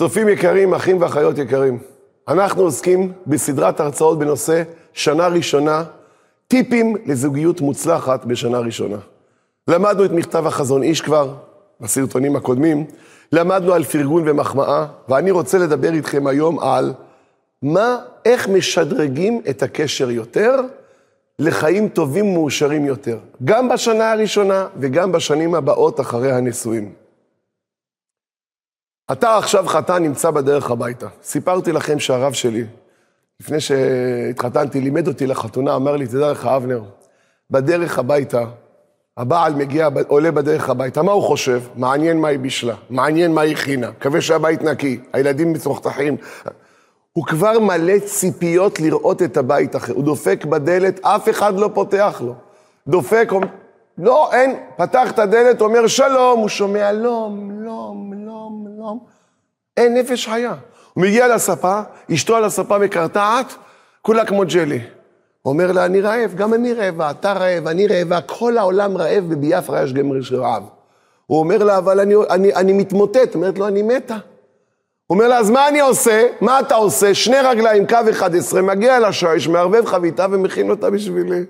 צופים יקרים, אחים ואחיות יקרים, אנחנו עוסקים בסדרת הרצאות בנושא שנה ראשונה, טיפים לזוגיות מוצלחת בשנה ראשונה. למדנו את מכתב החזון איש כבר, בסרטונים הקודמים, למדנו על פרגון ומחמאה, ואני רוצה לדבר איתכם היום על מה, איך משדרגים את הקשר יותר לחיים טובים ומאושרים יותר, גם בשנה הראשונה וגם בשנים הבאות אחרי הנישואים. אתה עכשיו חתן נמצא בדרך הביתה. סיפרתי לכם שהרב שלי, לפני שהתחתנתי, לימד אותי לחתונה, אמר לי, תדע לך, אבנר, בדרך הביתה, הבעל מגיע, עולה בדרך הביתה, מה הוא חושב? מעניין מה היא בישלה, מעניין מה היא הכינה, מקווה שהבית נקי, הילדים מצוחצחים. הוא כבר מלא ציפיות לראות את הבית אחר. הוא דופק בדלת, אף אחד לא פותח לו. דופק, לא, אין, פתח את הדלת, אומר שלום, הוא שומע לום, לום, לום, לום. אין נפש חיה. הוא מגיע לספה, אשתו על הספה מקרטעת, כולה כמו ג'לי. אומר לה, אני רעב, גם אני רעבה, אתה רעב, אני רעבה, כל העולם רעב, וביפרה יש גמר רעב. הוא אומר לה, אבל אני, אני, אני מתמוטט. אומרת לו, אני מתה. הוא אומר לה, אז מה אני עושה? מה אתה עושה? שני רגליים, קו 11, מגיע לשיש, מערבב חביתה ומכין אותה בשבילי.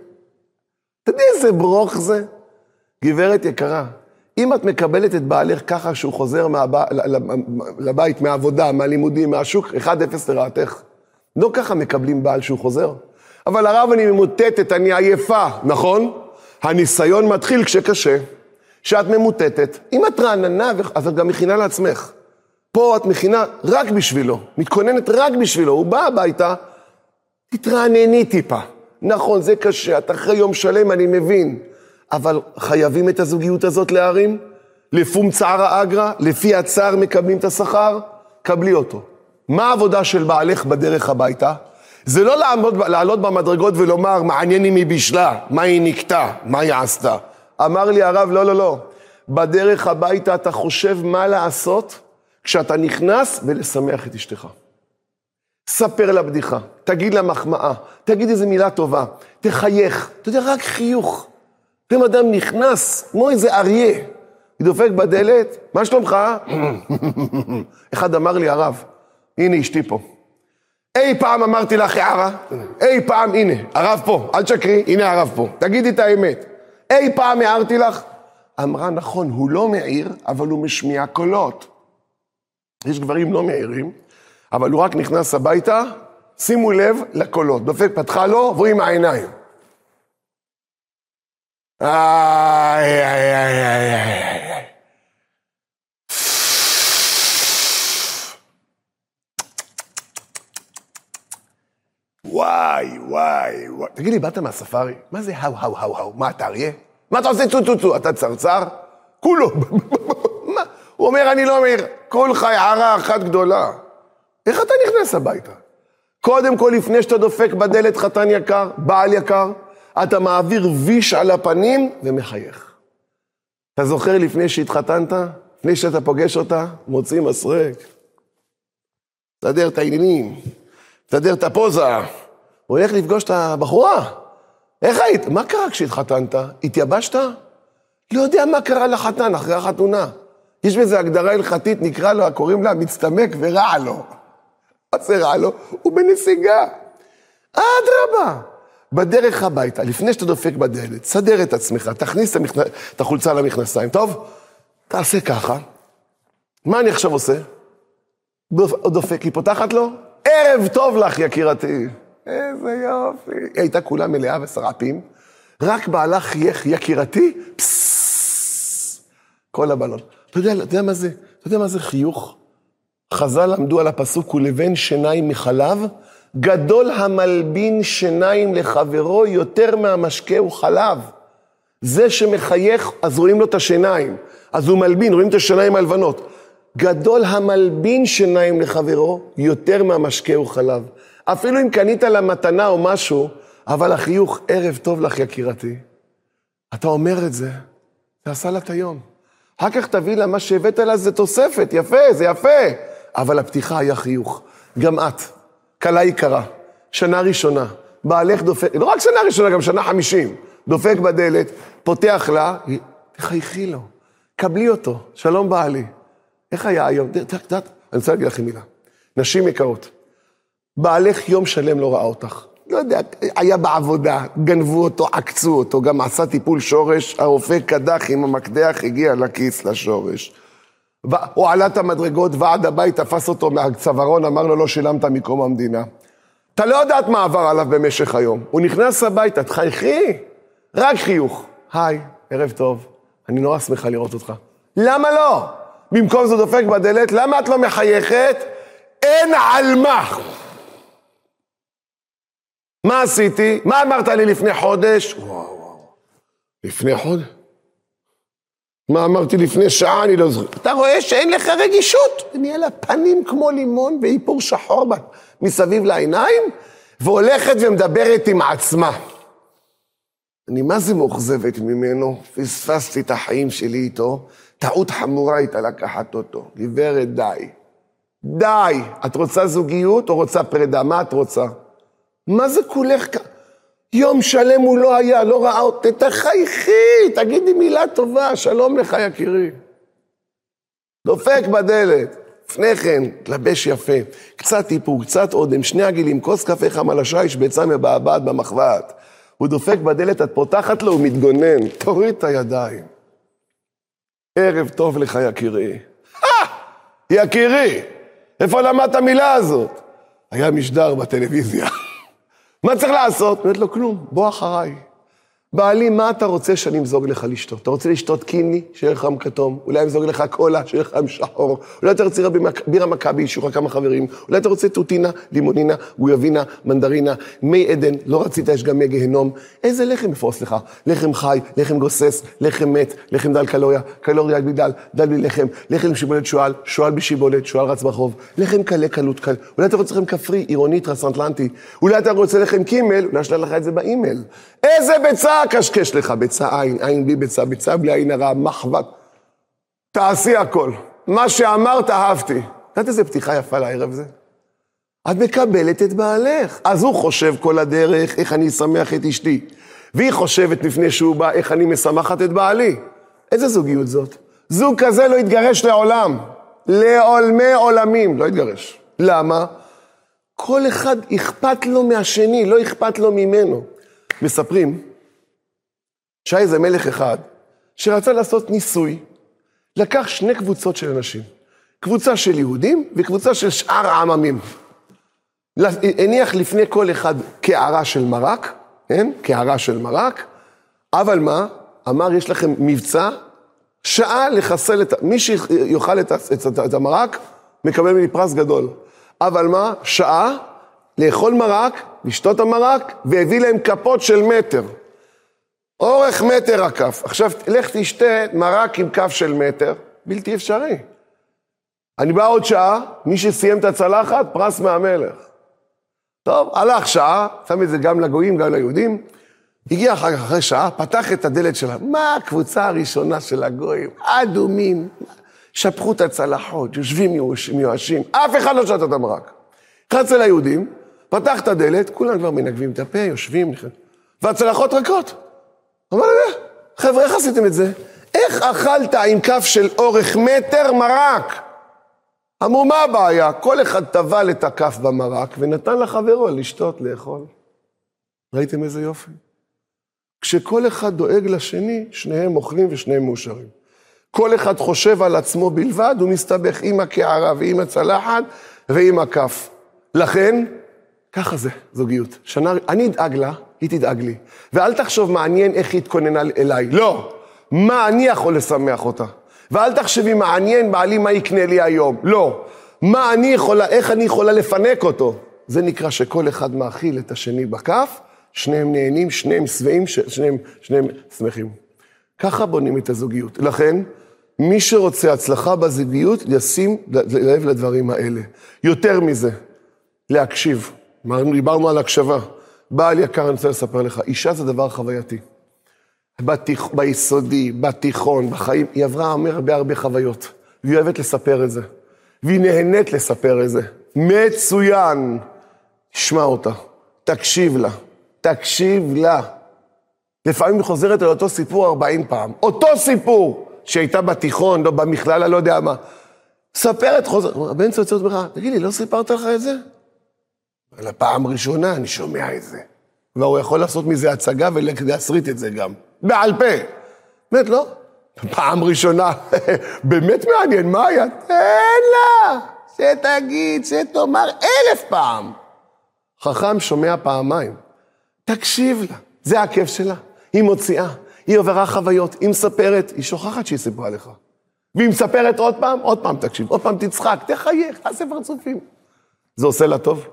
אתה יודע איזה ברוך זה? גברת יקרה, אם את מקבלת את בעלך ככה שהוא חוזר מהב... לבית, מהעבודה, מהלימודים, מהשוק, 1-0 לרעתך, לא ככה מקבלים בעל שהוא חוזר. אבל הרב, אני ממוטטת, אני עייפה, נכון? הניסיון מתחיל כשקשה, כשאת ממוטטת. אם את רעננה, אז את גם מכינה לעצמך. פה את מכינה רק בשבילו, מתכוננת רק בשבילו. הוא בא הביתה, תתרענני טיפה. נכון, זה קשה, את אחרי יום שלם, אני מבין. אבל חייבים את הזוגיות הזאת להרים? לפום צערא אגרא, לפי הצער מקבלים את השכר? קבלי אותו. מה העבודה של בעלך בדרך הביתה? זה לא לעמוד, לעלות במדרגות ולומר, מעניין אם היא בישלה, מה היא נקטה, מה היא עשתה. אמר לי הרב, לא, לא, לא. בדרך הביתה אתה חושב מה לעשות כשאתה נכנס ולשמח את אשתך. ספר לה בדיחה, תגיד לה מחמאה, תגיד איזה מילה טובה, תחייך, אתה יודע, רק חיוך. פתאום אדם נכנס, כמו איזה אריה, דופק בדלת, מה שלומך? אחד אמר לי, הרב, הנה אשתי פה. אי פעם אמרתי לך הערה? אי פעם, הנה, הרב פה, אל תשקרי, הנה הרב פה. תגידי את האמת. אי פעם הערתי לך? אמרה, נכון, הוא לא מעיר, אבל הוא משמיע קולות. יש גברים לא מעירים, אבל הוא רק נכנס הביתה, שימו לב לקולות. דופק, פתחה לו, והוא עם העיניים. איי, איי, איי, איי, איי, איי. וואי, וואי, וואי. תגיד לי, באת מהספארי? מה זה האו, האו, האו, האו? מה, אתה אריה? מה אתה עושה צו, צו, צו? אתה צרצר? כולו. מה? הוא אומר, אני לא מעיר. כולך הערה אחת גדולה. איך אתה נכנס הביתה? קודם כל, לפני שאתה דופק בדלת חתן יקר, בעל יקר, אתה מעביר ויש על הפנים ומחייך. אתה זוכר לפני שהתחתנת? לפני שאתה פוגש אותה? מוציא מסרק. תסדר את העניינים, תסדר את הפוזה. הוא הולך לפגוש את הבחורה. איך היית? מה קרה כשהתחתנת? התייבשת? לא יודע מה קרה לחתן אחרי החתונה. יש בזה הגדרה הלכתית, נקרא לו, קוראים לה מצטמק ורע לו. מה זה רע לו? הוא בנסיגה. אדרבה. בדרך הביתה, לפני שאתה דופק בדלת, סדר את עצמך, תכניס את החולצה למכנסיים. טוב, תעשה ככה. מה אני עכשיו עושה? דופק, היא פותחת לו? ערב טוב לך, יקירתי. איזה יופי. היא הייתה כולה מלאה וסרפים, רק בעלה חייך, יקירתי. כל הבנות. אתה יודע, אתה יודע מה זה? אתה יודע מה זה חיוך? חז"ל למדו על הפסוק, ולבן שיניים מחלב, גדול המלבין שיניים לחברו יותר מהמשקה הוא חלב. זה שמחייך, אז רואים לו את השיניים. אז הוא מלבין, רואים את השיניים הלבנות. גדול המלבין שיניים לחברו, יותר מהמשקה הוא חלב. אפילו אם קנית לה מתנה או משהו, אבל החיוך, ערב טוב לך יקירתי. אתה אומר את זה, זה עשה לה את היום. אחר כך תביא לה מה שהבאת לה, זה תוספת, יפה, זה יפה. אבל הפתיחה היה חיוך. גם את. כלה יקרה, שנה ראשונה, בעלך דופק, לא רק שנה ראשונה, גם שנה חמישים, דופק בדלת, פותח לה, תחייכי לו, קבלי אותו, שלום בעלי. איך היה היום? את יודעת, אני רוצה להגיד לכם מילה. נשים יקרות, בעלך יום שלם לא ראה אותך. לא יודע, היה בעבודה, גנבו אותו, עקצו אותו, גם עשה טיפול שורש, הרופא קדח עם המקדח, הגיע לכיס, לשורש. הוא עלה את המדרגות, ועד הבית תפס אותו מהצווארון, אמר לו, לא שילמת מקום המדינה. אתה לא יודעת מה עבר עליו במשך היום. הוא נכנס הביתה, תחייכי, רק חיוך. היי, ערב טוב, אני נורא שמחה לראות אותך. למה לא? במקום זה דופק בדלת, למה את לא מחייכת? אין על מה. מה עשיתי? מה אמרת לי לפני חודש? וואו, וואו. לפני חודש? מה אמרתי לפני שעה? אני לא זוכר. אתה רואה שאין לך רגישות. נהיה לה פנים כמו לימון ואיפור שחור מסביב לעיניים, והולכת ומדברת עם עצמה. אני מה זה מאוכזבת ממנו? פספסתי את החיים שלי איתו, טעות חמורה הייתה לקחת אותו. גברת, די. די. את רוצה זוגיות או רוצה פרידה? מה את רוצה? מה זה כולך כ... יום שלם הוא לא היה, לא ראה אותי, תחייכי, תגידי מילה טובה, שלום לך יקירי. דופק בדלת, לפני כן, תלבש יפה, קצת איפור, קצת אודם, שני עגילים, כוס קפה חם על השיש, ביצה מבעבעת במחבת. הוא דופק בדלת, את פותחת לו, הוא מתגונן, תוריד את הידיים. ערב טוב לך, יקירי. אה, יקירי, איפה למדת המילה הזאת? היה משדר בטלוויזיה. מה צריך לעשות? אומרת לו, כלום, בוא אחריי. בעלי, מה אתה רוצה שאני אמזוג לך לשתות? אתה רוצה לשתות קיני, שיהיה לך עם כתום? אולי אמזוג לך קולה, שיהיה לך עם שחור? אולי אתה רוצה בירה מכבי, שיהיו לך כמה חברים? אולי אתה רוצה טוטינה, לימונינה, גויבינה, מנדרינה, מי עדן, לא רצית, יש גם מי גיהנום. איזה לחם יפרוס לך? לחם חי, לחם גוסס, לחם מת, לחם דל קלוריה, קלוריה בלי דל, דל בלי לחם, לחם שיבולת שועל, שועל בלי שיבולת, שועל רץ ברחוב, לחם קלה, קלות קל. אולי אתה רוצה לחם כפרי, עירוני, טרנסאטלנטי. אולי אתה רוצה לחם קימל, אולי לך את זה באימייל. איזה ביצה אקשקש לך, ביצה עין, עין בלי ביצה, ביצה בלי עין הרע, מחבת. תעשי הכל. מה שאמרת, אהבתי. יודעת איזה פתיחה יפה לערב זה? את מקבלת את בעלך. אז הוא חושב כל הדרך, איך אני אשמח את אשתי. והיא חושבת לפני שהוא בא, איך אני משמחת את בעלי. איזה זוגיות זאת? זוג כזה לא יתגרש לעולם. לעולמי עולמים. לא יתגרש. למה? כל אחד אכפת לו מהשני, לא אכפת לו ממנו. מספרים שהיה איזה מלך אחד שרצה לעשות ניסוי. לקח שני קבוצות של אנשים, קבוצה של יהודים וקבוצה של שאר העממים. הניח לפני כל אחד קערה של מרק, כן? קערה של מרק, אבל מה? אמר, יש לכם מבצע, שעה לחסל את... מי שיאכל את, את, את המרק, מקבל ממני פרס גדול. אבל מה? שעה לאכול מרק, לשתות המרק, והביא להם כפות של מטר. אורך מטר הכף. עכשיו, לך תשתה מרק עם כף של מטר, בלתי אפשרי. אני בא עוד שעה, מי שסיים את הצלחת, פרס מהמלך. טוב, הלך שעה, שם את זה גם לגויים, גם ליהודים. הגיע אחר כך, אחרי שעה, פתח את הדלת שלה. מה הקבוצה הראשונה של הגויים? אדומים, שפכו את הצלחות, יושבים מיואשים, אף אחד לא שתה את המרק. נכנס אל היהודים, פתח את הדלת, כולם כבר מנגבים את הפה, יושבים, והצלחות רכות. אמר לי, חבר'ה, איך עשיתם את זה? איך אכלת עם כף של אורך מטר מרק? אמרו, מה הבעיה? כל אחד טבל את הכף במרק ונתן לחברו לשתות, לאכול. ראיתם איזה יופי? כשכל אחד דואג לשני, שניהם אוכלים ושניהם מאושרים. כל אחד חושב על עצמו בלבד, הוא מסתבך עם הקערה ועם הצלחת ועם הכף. לכן, ככה זה זוגיות. שנה, אני אדאג לה, היא תדאג לי. ואל תחשוב מעניין איך היא התכוננה אליי. לא. מה אני יכול לשמח אותה. ואל תחשבי מעניין בעלי מה יקנה לי היום. לא. מה אני יכולה, איך אני יכולה לפנק אותו. זה נקרא שכל אחד מאכיל את השני בכף, שניהם נהנים, שניהם שבעים, שניהם, שניהם שמחים. ככה בונים את הזוגיות. לכן, מי שרוצה הצלחה בזוגיות, ישים לב לדברים האלה. יותר מזה, להקשיב. דיברנו על הקשבה. בעל יקר, אני רוצה לספר לך, אישה זה דבר חווייתי. בתיכ... ביסודי, בתיכון, בחיים, היא עברה הרבה הרבה חוויות, והיא אוהבת לספר את זה. והיא נהנית לספר את זה. מצוין. תשמע אותה, תקשיב לה, תקשיב לה. לפעמים היא חוזרת על אותו סיפור 40 פעם. אותו סיפור שהייתה בתיכון, לא במכללה, לא יודע מה. ספרת חוזר. הבן צועצע אותך, תגיד לי, לא סיפרת לך את זה? על הפעם הראשונה אני שומע את זה. והוא יכול לעשות מזה הצגה ולהסריט את זה גם. בעל פה. באמת, לא? פעם ראשונה, באמת מעניין, מה היה? תן לה, שתגיד, שתאמר אלף פעם. חכם שומע פעמיים. תקשיב לה, זה הכיף שלה. היא מוציאה, היא עוברה חוויות, היא מספרת, היא שוכחת שהיא סיפרה לך. והיא מספרת עוד פעם, עוד פעם תקשיב, עוד פעם תצחק, תחייך, תעשה פרצופים. זה עושה לה טוב?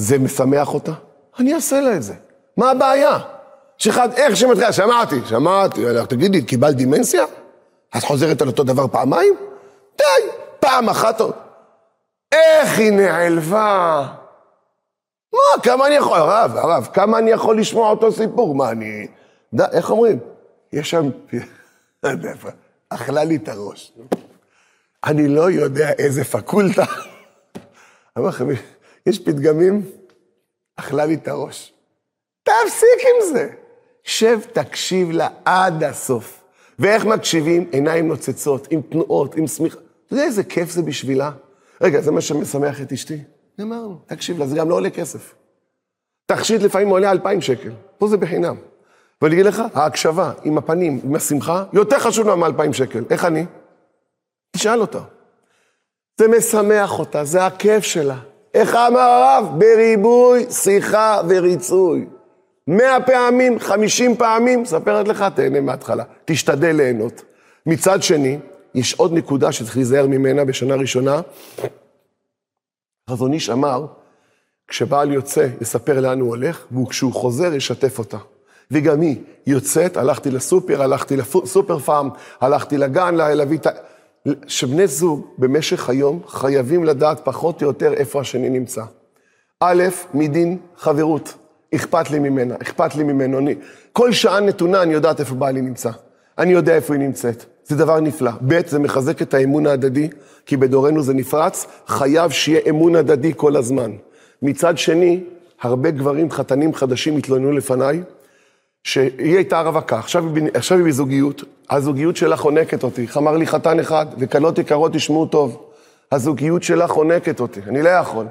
זה משמח אותה? אני אעשה לה את זה. מה הבעיה? שאחד, איך שמתחילה, שמעתי, שמעתי, תגידי, קיבלת דימנציה? את חוזרת על אותו דבר פעמיים? די, פעם אחת עוד. איך היא נעלבה. מה, כמה אני יכול, הרב, הרב, כמה אני יכול לשמוע אותו סיפור? מה, אני... ד... איך אומרים? יש שם... אכלה לי את הראש. אני לא יודע איזה פקולטה. אמר לכם, יש פתגמים, אכלה לי את הראש. תפסיק עם זה. שב, תקשיב לה עד הסוף. ואיך מקשיבים? עיניים נוצצות, עם תנועות, עם שמיכה. אתה יודע איזה כיף זה בשבילה? רגע, זה מה שמשמח את אשתי? אמרנו, תקשיב לה, זה גם לא עולה כסף. תכשיט לפעמים עולה אלפיים שקל, פה זה בחינם. ואני אגיד לך, ההקשבה עם הפנים, עם השמחה, יותר חשוב לה מאלפיים שקל. איך אני? תשאל אותה. זה משמח אותה, זה הכיף שלה. איך אמר הרב? בריבוי, שיחה וריצוי. מאה פעמים, חמישים פעמים, ספרת לך, תהנה מההתחלה. תשתדל ליהנות. מצד שני, יש עוד נקודה שצריך להיזהר ממנה בשנה ראשונה. חזון איש אמר, כשבעל יוצא, יספר לאן הוא הולך, וכשהוא חוזר, ישתף אותה. וגם היא יוצאת, הלכתי לסופר, הלכתי לסופר פארם, הלכתי לגן, להביא את ה... שבני זוג במשך היום חייבים לדעת פחות או יותר איפה השני נמצא. א', מדין חברות, אכפת לי ממנה, אכפת לי ממנו. אני, כל שעה נתונה אני יודעת איפה בעלי נמצא. אני יודע איפה היא נמצאת. זה דבר נפלא. ב', זה מחזק את האמון ההדדי, כי בדורנו זה נפרץ, חייב שיהיה אמון הדדי כל הזמן. מצד שני, הרבה גברים, חתנים חדשים התלוננו לפניי, שהיא הייתה רווקה, עכשיו, עכשיו היא בזוגיות, הזוגיות שלה חונקת אותי. אמר לי חתן אחד, וכלות יקרות תשמעו טוב, הזוגיות שלה חונקת אותי, אני לא יכול.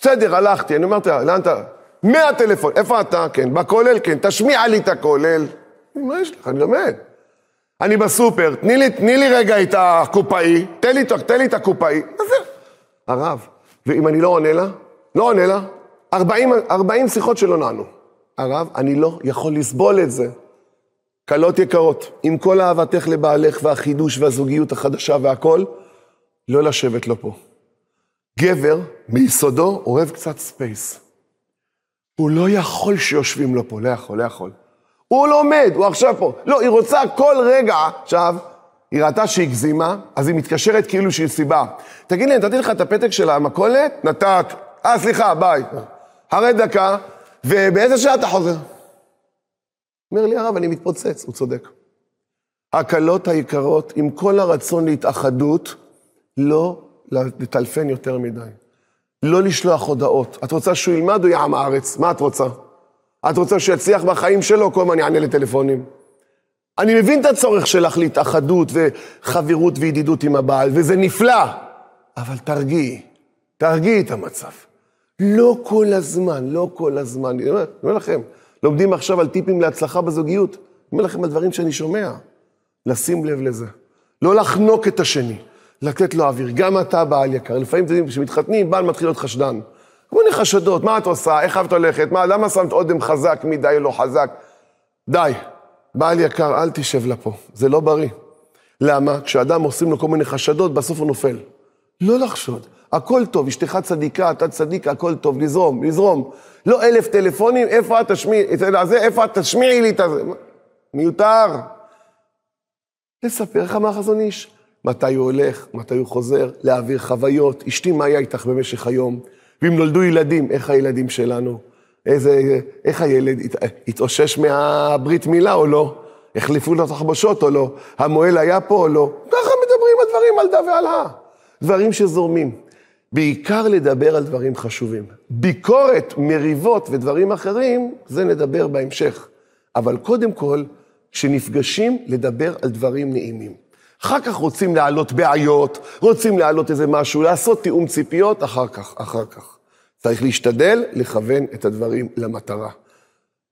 בסדר, הלכתי, אני אומרת, לאן אתה? מהטלפון, איפה אתה? כן, בכולל, כן, תשמיע לי את הכולל. מה יש לך? אני לומד. אני בסופר, תני לי, תני לי רגע את הקופאי, תן לי, תן לי את הקופאי. אז זה, הרב, ואם אני לא עונה לה, לא עונה לה, 40, 40 שיחות שלא נענו. הרב, אני לא יכול לסבול את זה. כלות יקרות, עם כל אהבתך לבעלך והחידוש והזוגיות החדשה והכול, לא לשבת לו פה. גבר, מיסודו, אוהב קצת space. הוא לא יכול שיושבים לו פה, לא יכול, לא יכול. הוא לומד, הוא עכשיו פה. לא, היא רוצה כל רגע, עכשיו, היא ראתה שהגזימה, אז היא מתקשרת כאילו שהיא סיבה. תגיד לי, נתתי לך את הפתק של המכולת? נתת. אה, סליחה, ביי. אחרי דקה, ובאיזה שעה אתה חוזר? אומר לי הרב, אני מתפוצץ, הוא צודק. הקלות היקרות, עם כל הרצון להתאחדות, לא לטלפן יותר מדי. לא לשלוח הודעות. את רוצה שהוא ילמד או יעם הארץ? מה את רוצה? את רוצה שיצליח בחיים שלו? כל הזמן יענה לטלפונים. אני מבין את הצורך שלך להתאחדות וחברות וידידות עם הבעל, וזה נפלא, אבל תרגיעי, תרגיעי את המצב. לא כל הזמן, לא כל הזמן. אני אומר, אני אומר לכם, לומדים עכשיו על טיפים להצלחה בזוגיות. אני אומר לכם על דברים שאני שומע. לשים לב לזה. לא לחנוק את השני, לתת לו אוויר. גם אתה, בעל יקר. לפעמים, אתם יודעים, כשמתחתנים, בעל מתחיל להיות חשדן. כל מיני חשדות, מה את עושה, איך אהבת ללכת, מה, למה שמת אודם חזק מדי או לא חזק? די, בעל יקר, אל תשב לה פה, זה לא בריא. למה? כשאדם עושים לו כל מיני חשדות, בסוף הוא נופל. לא לחשוד. הכל טוב, אשתך צדיקה, אתה צדיק, הכל טוב, לזרום, לזרום. לא אלף טלפונים, איפה את תשמיעי, איפה את תשמיעי לי את זה. מיותר. לספר לך מה חזון איש. מתי הוא הולך, מתי הוא חוזר, להעביר חוויות. אשתי, מה היה איתך במשך היום? ואם נולדו ילדים, איך הילדים שלנו? איזה, איך הילד התאושש מהברית מילה או לא? החליפו לו תחבושות או לא? המוהל היה פה או לא? ככה מדברים על דברים על דה ועל הא. דברים שזורמים. בעיקר לדבר על דברים חשובים. ביקורת, מריבות ודברים אחרים, זה נדבר בהמשך. אבל קודם כל, כשנפגשים, לדבר על דברים נעימים. אחר כך רוצים להעלות בעיות, רוצים להעלות איזה משהו, לעשות תיאום ציפיות, אחר כך, אחר כך. צריך להשתדל לכוון את הדברים למטרה.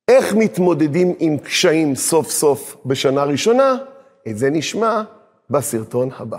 איך מתמודדים עם קשיים סוף סוף בשנה ראשונה? את זה נשמע בסרטון הבא.